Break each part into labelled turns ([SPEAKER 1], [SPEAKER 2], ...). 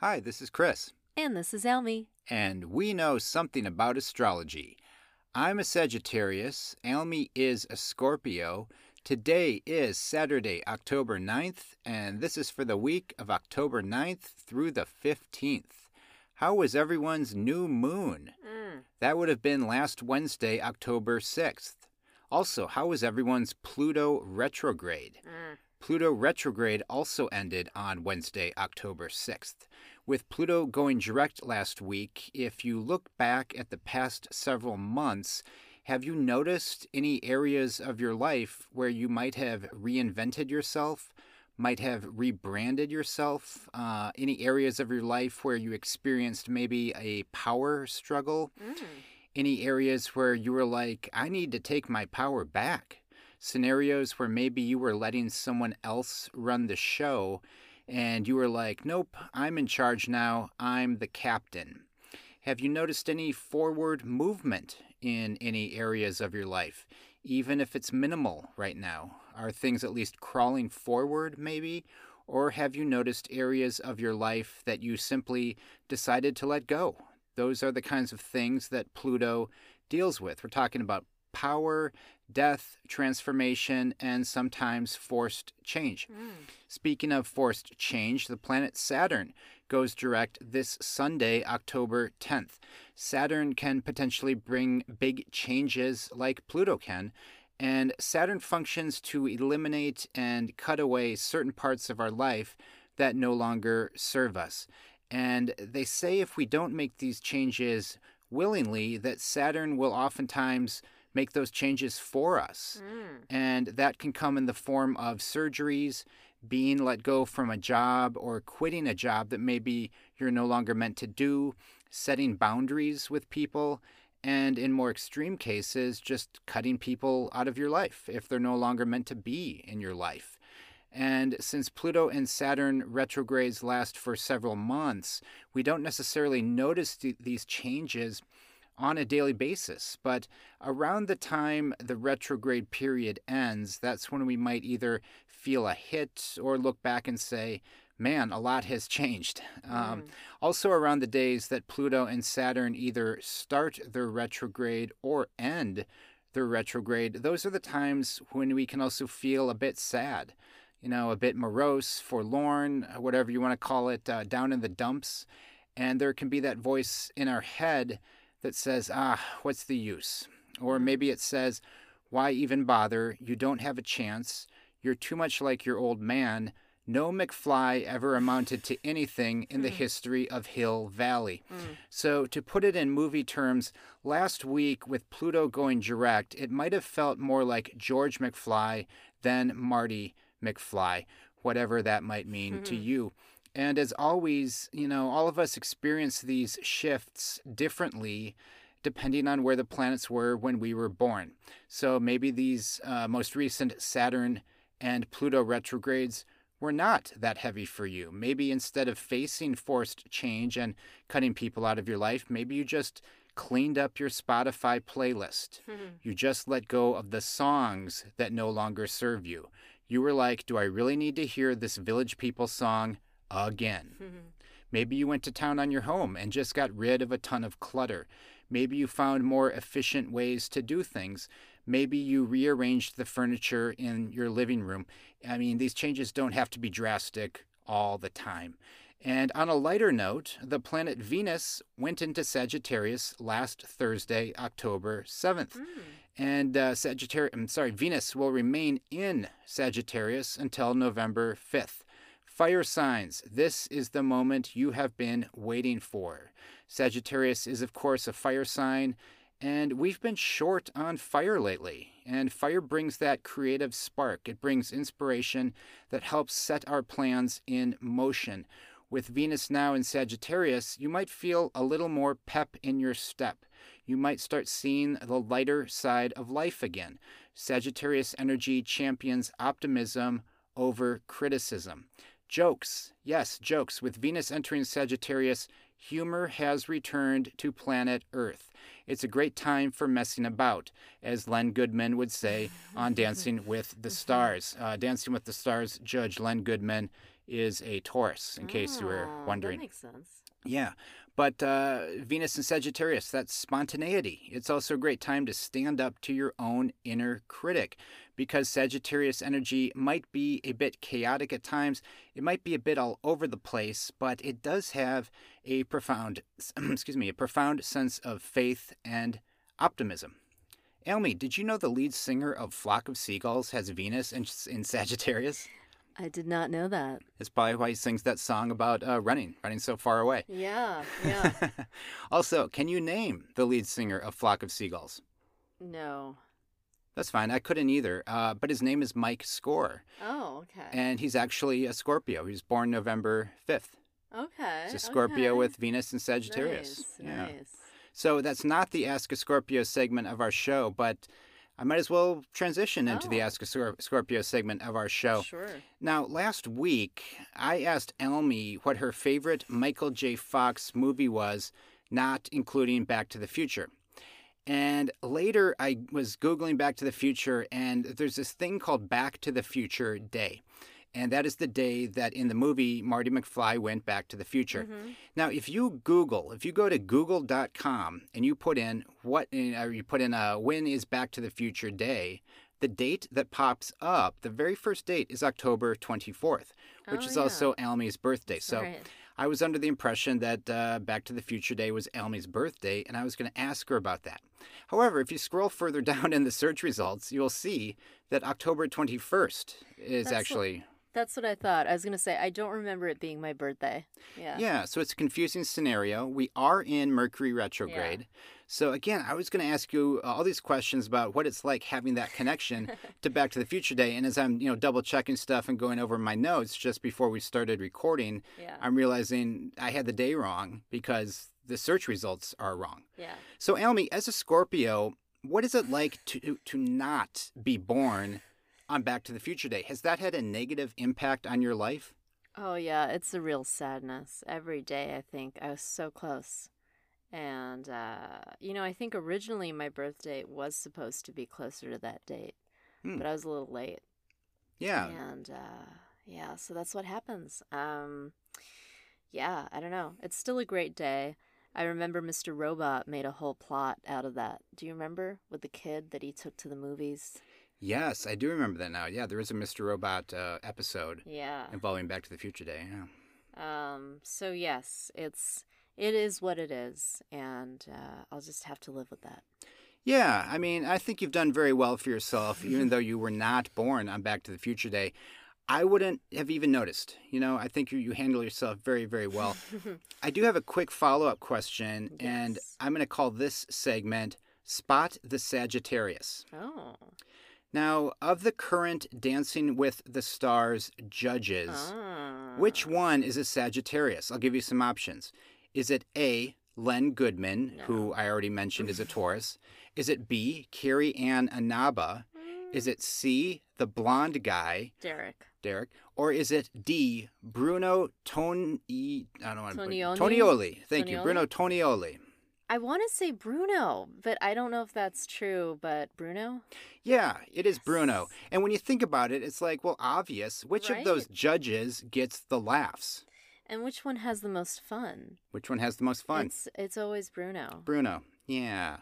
[SPEAKER 1] Hi, this is Chris,
[SPEAKER 2] And this is Elmi.
[SPEAKER 1] and we know something about astrology. I'm a Sagittarius, Almy is a Scorpio. Today is Saturday, October 9th, and this is for the week of October 9th through the 15th. How was everyone's new moon? Mm. That would have been last Wednesday, October 6th. Also, how was everyone's Pluto retrograde? Mm. Pluto retrograde also ended on Wednesday, October 6th. With Pluto going direct last week, if you look back at the past several months, have you noticed any areas of your life where you might have reinvented yourself, might have rebranded yourself? Uh, any areas of your life where you experienced maybe a power struggle? Any areas where you were like, I need to take my power back? Scenarios where maybe you were letting someone else run the show and you were like, nope, I'm in charge now, I'm the captain. Have you noticed any forward movement in any areas of your life, even if it's minimal right now? Are things at least crawling forward, maybe? Or have you noticed areas of your life that you simply decided to let go? Those are the kinds of things that Pluto deals with. We're talking about power, death, transformation, and sometimes forced change. Mm. Speaking of forced change, the planet Saturn goes direct this Sunday, October 10th. Saturn can potentially bring big changes like Pluto can, and Saturn functions to eliminate and cut away certain parts of our life that no longer serve us. And they say if we don't make these changes willingly, that Saturn will oftentimes make those changes for us. Mm. And that can come in the form of surgeries, being let go from a job, or quitting a job that maybe you're no longer meant to do, setting boundaries with people, and in more extreme cases, just cutting people out of your life if they're no longer meant to be in your life. And since Pluto and Saturn retrogrades last for several months, we don't necessarily notice th- these changes on a daily basis. But around the time the retrograde period ends, that's when we might either feel a hit or look back and say, man, a lot has changed. Um, also, around the days that Pluto and Saturn either start their retrograde or end their retrograde, those are the times when we can also feel a bit sad. You know, a bit morose, forlorn, whatever you want to call it, uh, down in the dumps. And there can be that voice in our head that says, ah, what's the use? Or maybe it says, why even bother? You don't have a chance. You're too much like your old man. No McFly ever amounted to anything in the hmm. history of Hill Valley. Hmm. So, to put it in movie terms, last week with Pluto going direct, it might have felt more like George McFly than Marty McFly, whatever that might mean to mm-hmm. you. And as always, you know, all of us experience these shifts differently depending on where the planets were when we were born. So maybe these uh, most recent Saturn and Pluto retrogrades were not that heavy for you. Maybe instead of facing forced change and cutting people out of your life, maybe you just cleaned up your Spotify playlist. You just let go of the songs that no longer serve you. You were like, do I really need to hear this Village People song again? Maybe you went to town on your home and just got rid of a ton of clutter. Maybe you found more efficient ways to do things. Maybe you rearranged the furniture in your living room. I mean, these changes don't have to be drastic all the time. And on a lighter note, the planet Venus went into Sagittarius last Thursday, October 7th. And uh, Sagittarius, I'm sorry, Venus will remain in Sagittarius until November 5th. Fire signs, this is the moment you have been waiting for. Sagittarius is, of course, a fire sign, and we've been short on fire lately. And fire brings that creative spark, it brings inspiration that helps set our plans in motion. With Venus now in Sagittarius, you might feel a little more pep in your step. You might start seeing the lighter side of life again. Sagittarius energy champions optimism over criticism. Jokes. Yes, jokes. With Venus entering Sagittarius, humor has returned to planet Earth. It's a great time for messing about, as Len Goodman would say on Dancing with the Stars. Uh, Dancing with the Stars judge Len Goodman is a Taurus, in case you were wondering.
[SPEAKER 2] That makes sense.
[SPEAKER 1] Yeah. But uh, Venus and Sagittarius, that's spontaneity. It's also a great time to stand up to your own inner critic because Sagittarius energy might be a bit chaotic at times. It might be a bit all over the place, but it does have a profound, excuse me, a profound sense of faith and optimism. Elmi, did you know the lead singer of Flock of Seagulls has Venus in, in Sagittarius?
[SPEAKER 2] I did not know that.
[SPEAKER 1] It's probably why he sings that song about uh, running, running so far away.
[SPEAKER 2] Yeah, yeah.
[SPEAKER 1] also, can you name the lead singer of Flock of Seagulls?
[SPEAKER 2] no.
[SPEAKER 1] That's fine. I couldn't either. Uh, but his name is Mike Score,
[SPEAKER 2] Oh, okay.
[SPEAKER 1] and he's actually a Scorpio. He was born November 5th.
[SPEAKER 2] okay.
[SPEAKER 1] He's a Scorpio
[SPEAKER 2] okay.
[SPEAKER 1] with Venus and Sagittarius.
[SPEAKER 2] Nice,
[SPEAKER 1] yeah.
[SPEAKER 2] nice.
[SPEAKER 1] So that's not the Ask a Scorpio segment of our show, but I might as well transition into the
[SPEAKER 2] Oh.
[SPEAKER 1] Ask a Scorpio segment of our show.
[SPEAKER 2] Sure.
[SPEAKER 1] Now, last week, I asked Elmi what her favorite Michael J. Fox movie was, not including Back to the Future. And later, I was Googling Back to the Future, and there's this thing called Back to the Future Day. And that is the day that in the movie Marty McFly went back to the future.
[SPEAKER 2] Mhm.
[SPEAKER 1] Now, if you Google, if you go to google.com and you put in what, or you put in a when is Back to the Future Day, the date that pops up, the very first date is October 24th, which
[SPEAKER 2] Oh,
[SPEAKER 1] is
[SPEAKER 2] yeah.
[SPEAKER 1] also Almy's birthday. So
[SPEAKER 2] Right.
[SPEAKER 1] I was under the impression that uh, Back to the Future Day was Almy's birthday, and I was going to ask her about that. However, if you scroll further down in the search results, you'll see that October 21st is
[SPEAKER 2] That's
[SPEAKER 1] actually.
[SPEAKER 2] That's what I thought. I was going to say, I don't remember it being my birthday. Yeah.
[SPEAKER 1] Yeah, so it's a confusing scenario. We are in Mercury retrograde. Yeah. So again, I was going to ask you uh, all these questions about what it's like having that connection to Back to the Future Day. And as I'm, you know, double checking stuff and going over my notes just before we started recording,
[SPEAKER 2] Yeah.
[SPEAKER 1] I'm realizing I had the day wrong because the search results are wrong.
[SPEAKER 2] yeah.
[SPEAKER 1] So, Almy, as a Scorpio, what is it like to to not be born on Back to the Future Day? Has that had a negative impact on your life?
[SPEAKER 2] Oh, yeah. It's a real sadness. Every day, I think. I was so close. And, uh, you know, I think originally my birthday was supposed to be closer to that date,
[SPEAKER 1] Hmm.
[SPEAKER 2] but I was a little late.
[SPEAKER 1] Yeah.
[SPEAKER 2] And, uh, yeah, so that's what happens. Um, yeah, I don't know. It's still a great day. I remember Mr. Robot made a whole plot out of that. Do you remember with the kid that he took to the movies?
[SPEAKER 1] Yes, I do remember that now. Yeah, there is a Mr. Robot uh, episode
[SPEAKER 2] Yeah.
[SPEAKER 1] involving Back to the Future Day. Yeah.
[SPEAKER 2] Um, so yes, it's it is what it is, and uh, I'll just have to live with that.
[SPEAKER 1] Yeah, I mean, I think you've done very well for yourself, even though you were not born on Back to the Future Day. I wouldn't have even noticed. You know, I think you, you handle yourself very, very well. I do have a quick follow up question, and I'm going to call this segment Spot the Sagittarius.
[SPEAKER 2] oh,
[SPEAKER 1] Now, of the current Dancing with the Stars judges,
[SPEAKER 2] Ah.
[SPEAKER 1] which one is a Sagittarius? I'll give you some options. Is it A, Len Goodman, who I already mentioned is a Taurus? Is it B, Carrie Ann Inaba? Is it C, the blonde guy,
[SPEAKER 2] Derek?
[SPEAKER 1] Derek? Or is it D, Bruno Toni... I don't want to...
[SPEAKER 2] Tonioli?
[SPEAKER 1] Tonioli. Thank you. Bruno Tonioli.
[SPEAKER 2] I want to say Bruno, but I don't know if that's true. But Bruno,
[SPEAKER 1] Yeah, it is Bruno. And when you think about it, it's like, well, obvious. Which of those judges gets the laughs?
[SPEAKER 2] and which one has the most fun?
[SPEAKER 1] Which one has the most fun?
[SPEAKER 2] It's it's always Bruno,
[SPEAKER 1] Bruno. Yeah.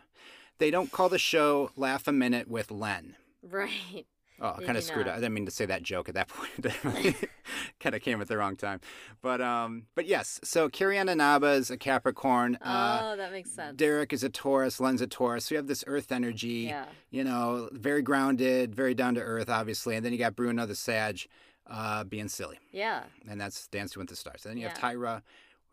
[SPEAKER 1] They don't call the show Laugh a Minute with Len.
[SPEAKER 2] right?
[SPEAKER 1] Oh, I kind of screwed up. I didn't mean to say that joke at that point. kind of came at the wrong time. But um, but yes. So Carrie Ann Inaba is a Capricorn. Uh,
[SPEAKER 2] oh, that makes sense.
[SPEAKER 1] Derek is a Taurus. Len's a Taurus. So you have this Earth energy.
[SPEAKER 2] Yeah.
[SPEAKER 1] You know, very grounded, very down to earth, obviously. And then you got Bruno the Sag, uh, being silly,
[SPEAKER 2] Yeah.
[SPEAKER 1] and that's Dancing with the Stars. And then you have Tyra.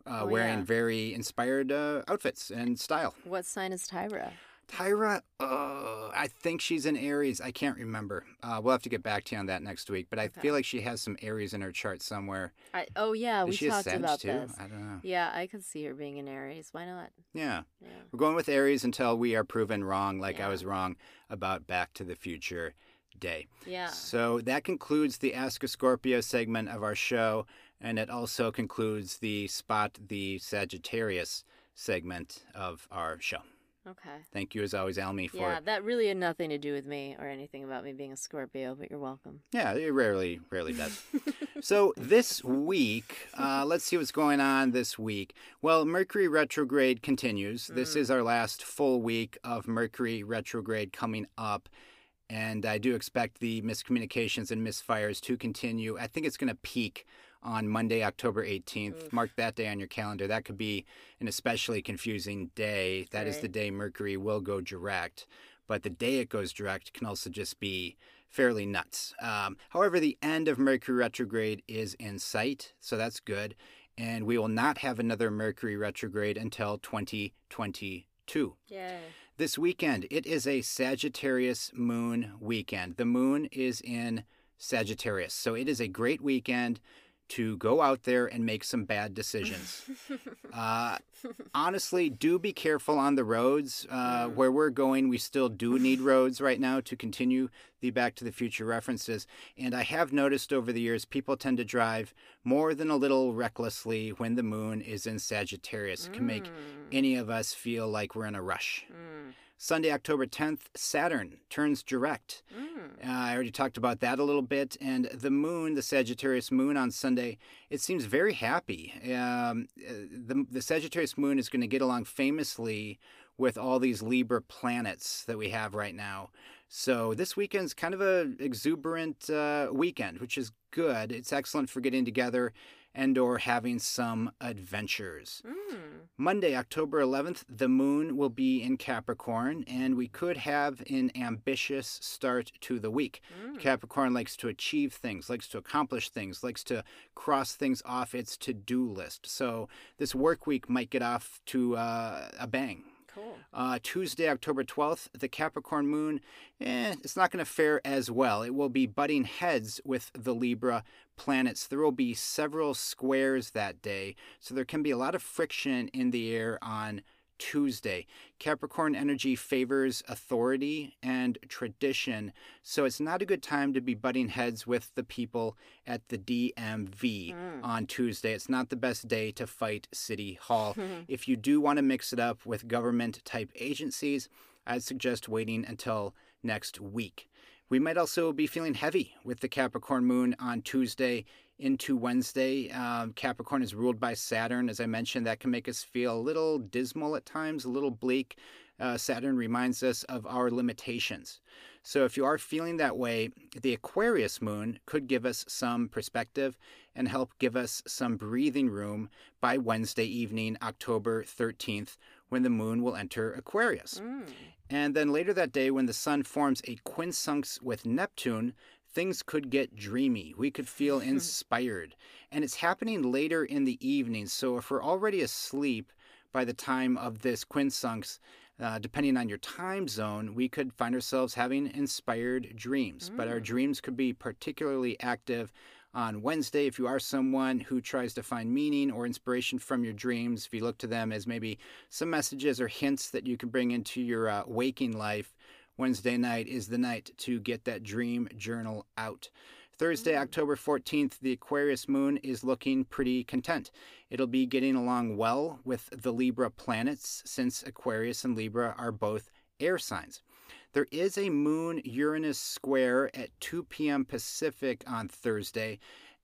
[SPEAKER 1] Uh,
[SPEAKER 2] Oh,
[SPEAKER 1] wearing
[SPEAKER 2] yeah.
[SPEAKER 1] very inspired uh, outfits and style.
[SPEAKER 2] What sign is Tyra?
[SPEAKER 1] Tyra, uh, I think she's in Aries. I can't remember. Uh, we'll have to get back to you on that next week. But I
[SPEAKER 2] Okay.
[SPEAKER 1] feel like she has some Aries in her chart somewhere.
[SPEAKER 2] I, oh yeah,
[SPEAKER 1] Is
[SPEAKER 2] we
[SPEAKER 1] she
[SPEAKER 2] talked about
[SPEAKER 1] too?
[SPEAKER 2] this.
[SPEAKER 1] I don't know.
[SPEAKER 2] Yeah, I could see her being an Aries. Why not?
[SPEAKER 1] Yeah,
[SPEAKER 2] Yeah.
[SPEAKER 1] we're going with Aries until we are proven wrong, like I was wrong about Back to the Future Day.
[SPEAKER 2] Yeah.
[SPEAKER 1] So that concludes the Ask a Scorpio segment of our show, and it also concludes the Spot the Sagittarius segment of our show.
[SPEAKER 2] Okay.
[SPEAKER 1] Thank you, as always, Almy, for
[SPEAKER 2] Yeah, that really had nothing to do with me or anything about me being a Scorpio, but you're welcome.
[SPEAKER 1] Yeah, it rarely, rarely does. So this week, uh, let's see what's going on this week. Well, Mercury retrograde continues. This
[SPEAKER 2] Mm.
[SPEAKER 1] is our last full week of Mercury retrograde coming up. And I do expect the miscommunications and misfires to continue. I think it's going to peak on Monday, October 18th.
[SPEAKER 2] Oof.
[SPEAKER 1] Mark that day on your calendar. That could be an especially confusing day. That is
[SPEAKER 2] Right.
[SPEAKER 1] the day Mercury will go direct. But the day it goes direct can also just be fairly nuts. Um, however, the end of Mercury retrograde is in sight, so that's good. And we will not have another Mercury retrograde until 2022.
[SPEAKER 2] Yay.
[SPEAKER 1] This weekend, it is a Sagittarius moon weekend. The moon is in Sagittarius, so it is a great weekend to go out there and make some bad decisions. Uh, honestly, do be careful on the roads. Uh. Where we're going, we still do need roads right now to continue the Back to the Future references. And I have noticed over the years, people tend to drive more than a little recklessly when the moon is in Sagittarius. It can make
[SPEAKER 2] Mm.
[SPEAKER 1] any of us feel like we're in a rush.
[SPEAKER 2] Mm.
[SPEAKER 1] Sunday, October 10th, Saturn turns direct.
[SPEAKER 2] Mm.
[SPEAKER 1] Uh, I already talked about that a little bit. And the moon, the Sagittarius moon on Sunday, it seems very happy. Um, uh, the, the Sagittarius moon is going to get along famously with all these Libra planets that we have right now. So this weekend's kind of a exuberant uh, weekend, which is good. It's excellent for getting together and or having some adventures.
[SPEAKER 2] Mm.
[SPEAKER 1] Monday, October 11th, the moon will be in Capricorn, and we could have an ambitious start to the week.
[SPEAKER 2] Mm.
[SPEAKER 1] Capricorn likes to achieve things, likes to accomplish things, likes to cross things off its to do list. So this work week might get off to uh, a bang.
[SPEAKER 2] Cool.
[SPEAKER 1] Uh, Tuesday, October 12th, the Capricorn moon, eh, it's not going to fare as well. It will be butting heads with the Libra planets. There will be several squares that day, so there can be a lot of friction in the air on Tuesday. Capricorn energy favors authority and tradition, so it's not a good time to be butting heads with the people at the DMV
[SPEAKER 2] Mm.
[SPEAKER 1] on Tuesday. It's not the best day to fight City Hall. If you do want to mix it up with government type agencies, I'd suggest waiting until next week. We might also be feeling heavy with the Capricorn moon on Tuesday into Wednesday. Um, Capricorn is ruled by Saturn. As I mentioned, that can make us feel a little dismal at times, a little bleak. Uh, Saturn reminds us of our limitations. So if you are feeling that way, the Aquarius moon could give us some perspective and help give us some breathing room by Wednesday evening, October 13th, when the moon will enter Aquarius.
[SPEAKER 2] Mm.
[SPEAKER 1] And then later that day, when the sun forms a quincunx with Neptune, things could get dreamy. We could feel inspired. And it's happening later in the evening. So if we're already asleep by the time of this quincunx, uh, depending on your time zone, we could find ourselves having inspired dreams. But our
[SPEAKER 2] Mm.
[SPEAKER 1] dreams could be particularly active on Wednesday if you are someone who tries to find meaning or inspiration from your dreams. If you look to them as maybe some messages or hints that you can bring into your uh, waking life, Wednesday night is the night to get that dream journal out. Thursday,
[SPEAKER 2] Mm.
[SPEAKER 1] October 14th, the Aquarius moon is looking pretty content. It'll be getting along well with the Libra planets since Aquarius and Libra are both air signs. There is a moon Uranus square at 2 p.m. Pacific on Thursday.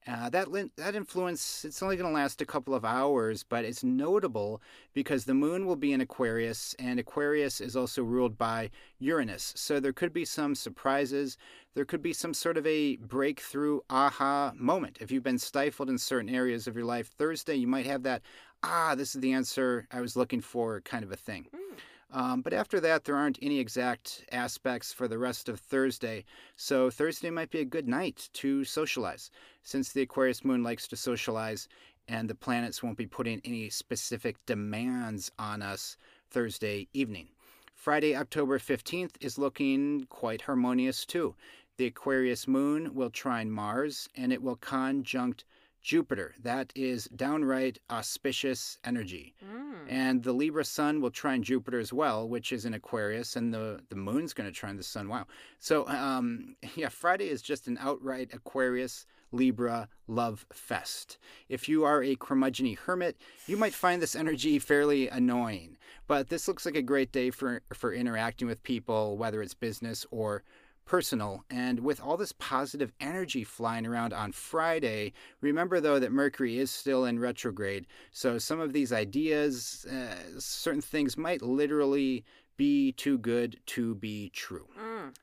[SPEAKER 1] Uh, that that influence it's only going to last a couple of hours, but it's notable because the moon will be in Aquarius, and Aquarius is also ruled by Uranus. So there could be some surprises. There could be some sort of a breakthrough aha moment. If you've been stifled in certain areas of your life, Thursday you might have that ah, this is the answer I was looking for kind of a thing.
[SPEAKER 2] Mm.
[SPEAKER 1] Um, but after that, there aren't any exact aspects for the rest of Thursday. So Thursday might be a good night to socialize, since the Aquarius moon likes to socialize and the planets won't be putting any specific demands on us Thursday evening. Friday, October 15th is looking quite harmonious too. The Aquarius moon will trine Mars and it will conjunct Jupiter. That is downright auspicious energy.
[SPEAKER 2] Mm.
[SPEAKER 1] And the Libra sun will trine Jupiter as well, which is in Aquarius, and the, the moon's going to trine the sun. Wow. So, um, yeah, Friday is just an outright Aquarius Libra love fest. If you are a curmudgeony hermit, you might find this energy fairly annoying. But this looks like a great day for, for interacting with people, whether it's business or personal. And with all this positive energy flying around on Friday, remember though that Mercury is still in retrograde. So some of these ideas, uh, certain things might literally be too good to be true.
[SPEAKER 2] Mm.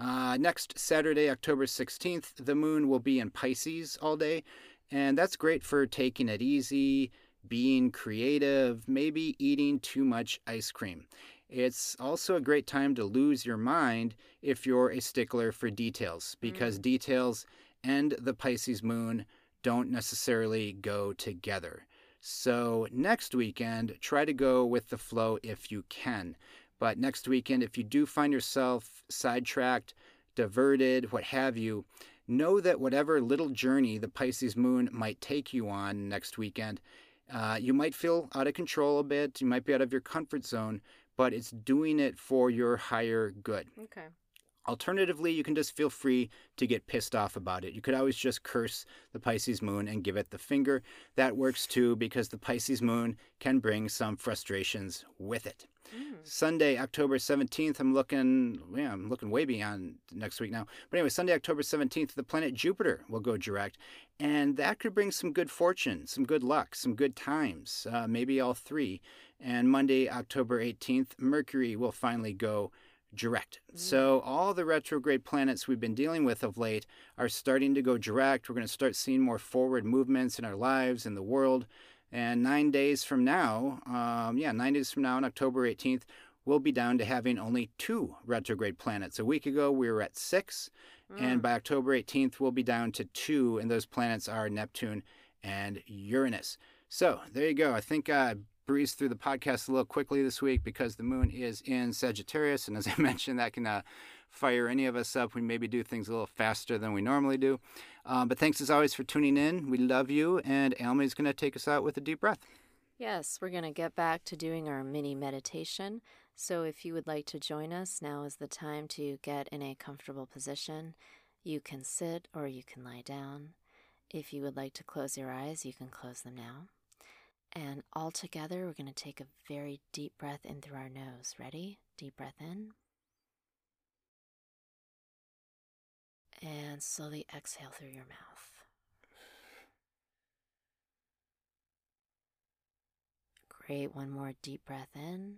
[SPEAKER 1] Uh, next Saturday, October 16th, the moon will be in Pisces all day. And that's great for taking it easy, being creative, maybe eating too much ice cream. It's also a great time to lose your mind if you're a stickler for details, because
[SPEAKER 2] Mm.
[SPEAKER 1] details and the Pisces moon don't necessarily go together. So, next weekend, try to go with the flow if you can. But next weekend, if you do find yourself sidetracked, diverted, what have you, know that whatever little journey the Pisces moon might take you on next weekend, uh, you might feel out of control a bit, you might be out of your comfort zone, but it's doing it for your higher good.
[SPEAKER 2] Okay.
[SPEAKER 1] Alternatively, you can just feel free to get pissed off about it. You could always just curse the Pisces moon and give it the finger. That works too because the Pisces moon can bring some frustrations with it.
[SPEAKER 2] Mm.
[SPEAKER 1] Sunday, October 17th, I'm looking, yeah, I'm looking way beyond next week now. But anyway, Sunday, October 17th, the planet Jupiter will go direct. And that could bring some good fortune, some good luck, some good times, uh, maybe all three. And Monday, October 18th, Mercury will finally go direct. So all the retrograde planets we've been dealing with of late are starting to go direct. We're going to start seeing more forward movements in our lives, in the world. And nine days from now, um, yeah, nine days from now, on October 18th, we'll be down to having only two retrograde planets. A week ago, we were at six, and
[SPEAKER 2] Mm.
[SPEAKER 1] by October 18th, we'll be down to two, and those planets are Neptune and Uranus. So there you go. I think I breezed through the podcast a little quickly this week because the moon is in Sagittarius, and as I mentioned, that can uh, fire any of us up. We maybe do things a little faster than we normally do. Um, but thanks as always for tuning in. We love you, and Alma is going to take us out with a deep breath.
[SPEAKER 2] Yes, we're going to get back to doing our mini meditation. So, if you would like to join us, now is the time to get in a comfortable position. You can sit or you can lie down. If you would like to close your eyes, you can close them now. And all together, we're going to take a very deep breath in through our nose. Ready? Deep breath in. And slowly exhale through your mouth. Great. One more deep breath in.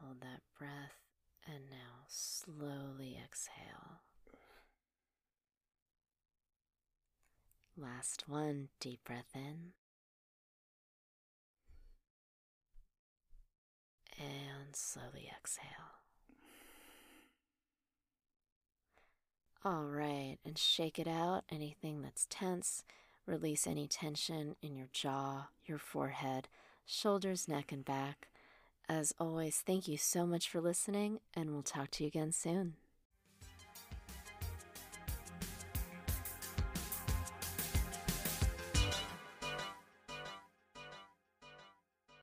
[SPEAKER 2] Hold that breath. And now slowly exhale. Last one. Deep breath in. And slowly exhale. All right. And shake it out. Anything that's tense. Release any tension in your jaw, your forehead, shoulders, neck, and back. As always, thank you so much for listening, and we'll talk to you again soon.